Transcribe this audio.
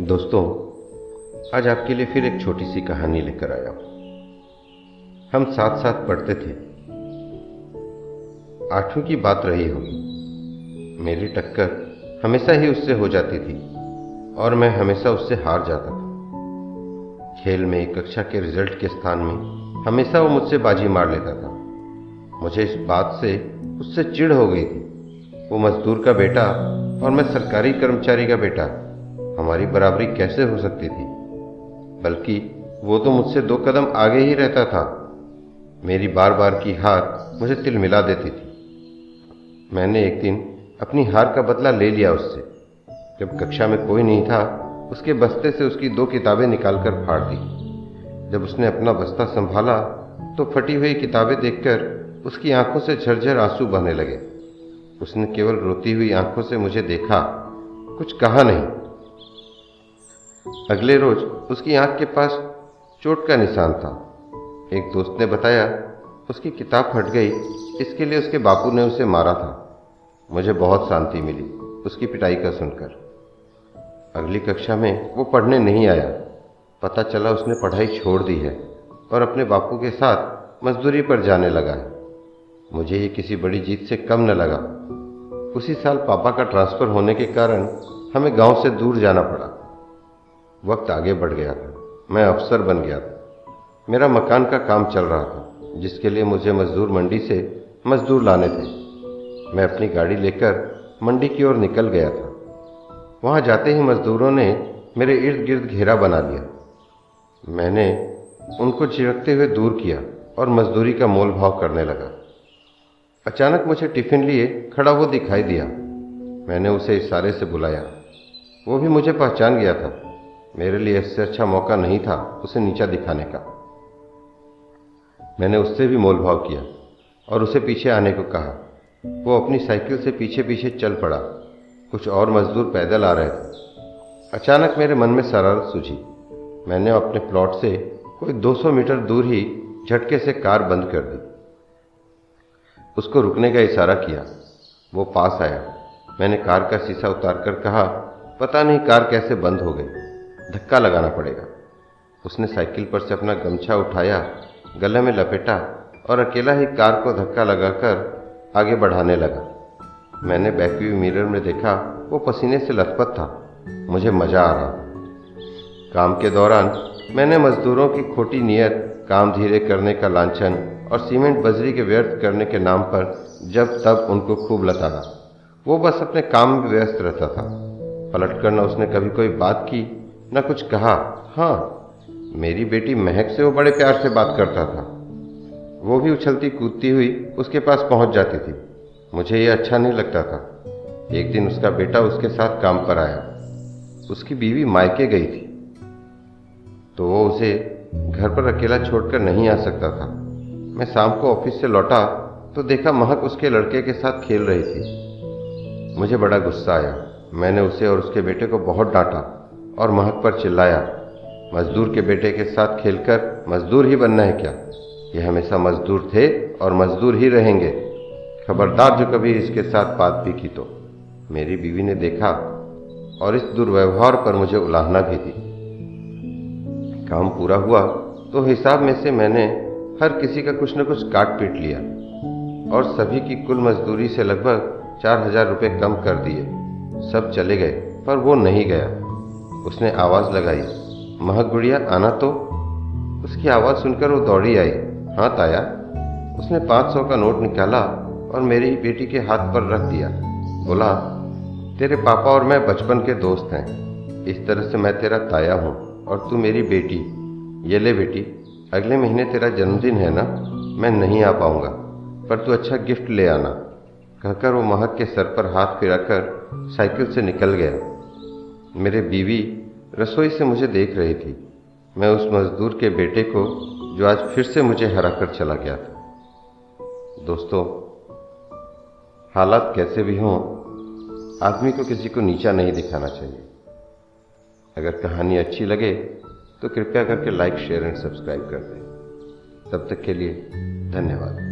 दोस्तों, आज आपके लिए फिर एक छोटी सी कहानी लेकर आया हूँ। हम साथ साथ पढ़ते थे। आठवीं की बात रही होगी। मेरी टक्कर हमेशा ही उससे हो जाती थी और मैं हमेशा उससे हार जाता था। खेल में कक्षा के रिज़ल्ट के स्थान में हमेशा वो मुझसे बाजी मार लेता था। मुझे इस बात से, उससे चिढ़ हो गई थी। वो मजदूर का बेटा और मैं सरकारी कर्मचारी का बेटा। हमारी बराबरी कैसे हो सकती थी? बल्कि वो तो मुझसे दो कदम आगे ही रहता था। मेरी बार बार की हार मुझे तिल मिला देती थी। मैंने एक दिन अपनी हार का बदला ले लिया उससे। जब कक्षा में कोई नहीं था, उसके बस्ते से उसकी दो किताबें निकालकर फाड़ दी। जब उसने अपना बस्ता संभाला तो फटी हुई किताबें देखकर उसकी आँखों से झरझर आँसू बहने लगे। उसने केवल रोती हुई आँखों से मुझे देखा, कुछ कहा नहीं। अगले रोज उसकी आँख के पास चोट का निशान था। एक दोस्त ने बताया, उसकी किताब फट गई, इसके लिए उसके बापू ने उसे मारा था। मुझे बहुत शांति मिली उसकी पिटाई का सुनकर। अगली कक्षा में वो पढ़ने नहीं आया। पता चला उसने पढ़ाई छोड़ दी है और अपने बापू के साथ मजदूरी पर जाने लगा है। मुझे ये किसी बड़ी जीत से कम न लगा। उसी साल पापा का ट्रांसफ़र होने के कारण हमें गाँव से दूर जाना पड़ा। वक्त आगे बढ़ गया था। मैं अफसर बन गया था। मेरा मकान का काम चल रहा था, जिसके लिए मुझे मजदूर मंडी से मजदूर लाने थे। मैं अपनी गाड़ी लेकर मंडी की ओर निकल गया था। वहाँ जाते ही मजदूरों ने मेरे इर्द गिर्द घेरा बना लिया। मैंने उनको चिरकते हुए दूर किया और मजदूरी का मोल भाव करने लगा। अचानक मुझे टिफ़िन लिए खड़ा वो दिखाई दिया। मैंने उसे इशारे से बुलाया। वो भी मुझे पहचान गया था। मेरे लिए इससे अच्छा मौका नहीं था उसे नीचा दिखाने का। मैंने उससे भी मोलभाव किया और उसे पीछे आने को कहा। वो अपनी साइकिल से पीछे पीछे चल पड़ा। कुछ और मजदूर पैदल आ रहे थे। अचानक मेरे मन में शरारत सूझी। मैंने अपने प्लॉट से कोई 200 मीटर दूर ही झटके से कार बंद कर दी। उसको रुकने का इशारा किया। वो पास आया। मैंने कार का शीशा उतार कर कहा, पता नहीं कार कैसे बंद हो गई। धक्का लगाना पड़ेगा। उसने साइकिल पर से अपना गमछा उठाया, गले में लपेटा और अकेला ही कार को धक्का लगाकर आगे बढ़ाने लगा। मैंने बैकव्यू मिरर में देखा, वो पसीने से लथपथ था। मुझे मज़ा आ रहा काम के दौरान मैंने मजदूरों की खोटी नीयत, काम धीरे करने का लांछन और सीमेंट बजरी के व्यर्थ करने के नाम पर जब तब उनको खूब लताड़ा। वो बस अपने काम में व्यस्त रहता था। पलट कर न उसने कभी कोई बात की न कुछ कहा। हाँ मेरी बेटी महक से वो बड़े प्यार से बात करता था। वो भी उछलती कूदती हुई उसके पास पहुँच जाती थी। मुझे ये अच्छा नहीं लगता था। एक दिन उसका बेटा उसके साथ काम पर आया। उसकी बीवी मायके गई थी। तो वो उसे घर पर अकेला छोड़कर नहीं आ सकता था। मैं शाम को ऑफ़िस से लौटा तो देखा महक उसके लड़के के साथ खेल रही थी। मुझे बड़ा गुस्सा आया। मैंने उसे और उसके बेटे को बहुत डांटा। और महक पर चिल्लाया, मजदूर के बेटे के साथ खेलकर मजदूर ही बनना है क्या? ये हमेशा मजदूर थे और मजदूर ही रहेंगे। खबरदार जो कभी इसके साथ बात भी की तो। मेरी बीवी ने देखा और इस दुर्व्यवहार पर मुझे उलाहना भी दी। काम पूरा हुआ तो हिसाब में से मैंने हर किसी का कुछ न कुछ काट पीट लिया और सभी की कुल मजदूरी से लगभग चार हज़ार रुपये कम कर दिए। सब चले गए पर वो नहीं गया। उसने आवाज़ लगाई, महक गुड़िया, आना तो। उसकी आवाज़ सुनकर वो दौड़ी आई हाँ ताया उसने पाँच सौ का नोट निकाला और मेरी बेटी के हाथ पर रख दिया। बोला, तेरे पापा और मैं बचपन के दोस्त हैं। इस तरह से मैं तेरा ताया हूँ और तू मेरी बेटी। ये ले बेटी, अगले महीने तेरा जन्मदिन है ना? मैं नहीं आ पाऊँगा, पर तू अच्छा गिफ्ट ले आना। कहकर वो महक के सर पर हाथ फिराकर साइकिल से निकल गया। मेरे बीवी रसोई से मुझे देख रही थी। मैं उस मजदूर के बेटे को, जो आज फिर से मुझे हरा कर चला गया था। दोस्तों, हालात कैसे भी हों, आदमी को किसी को नीचा नहीं दिखाना चाहिए। अगर कहानी अच्छी लगे तो कृपया करके लाइक शेयर एंड सब्सक्राइब कर दें। तब तक के लिए धन्यवाद।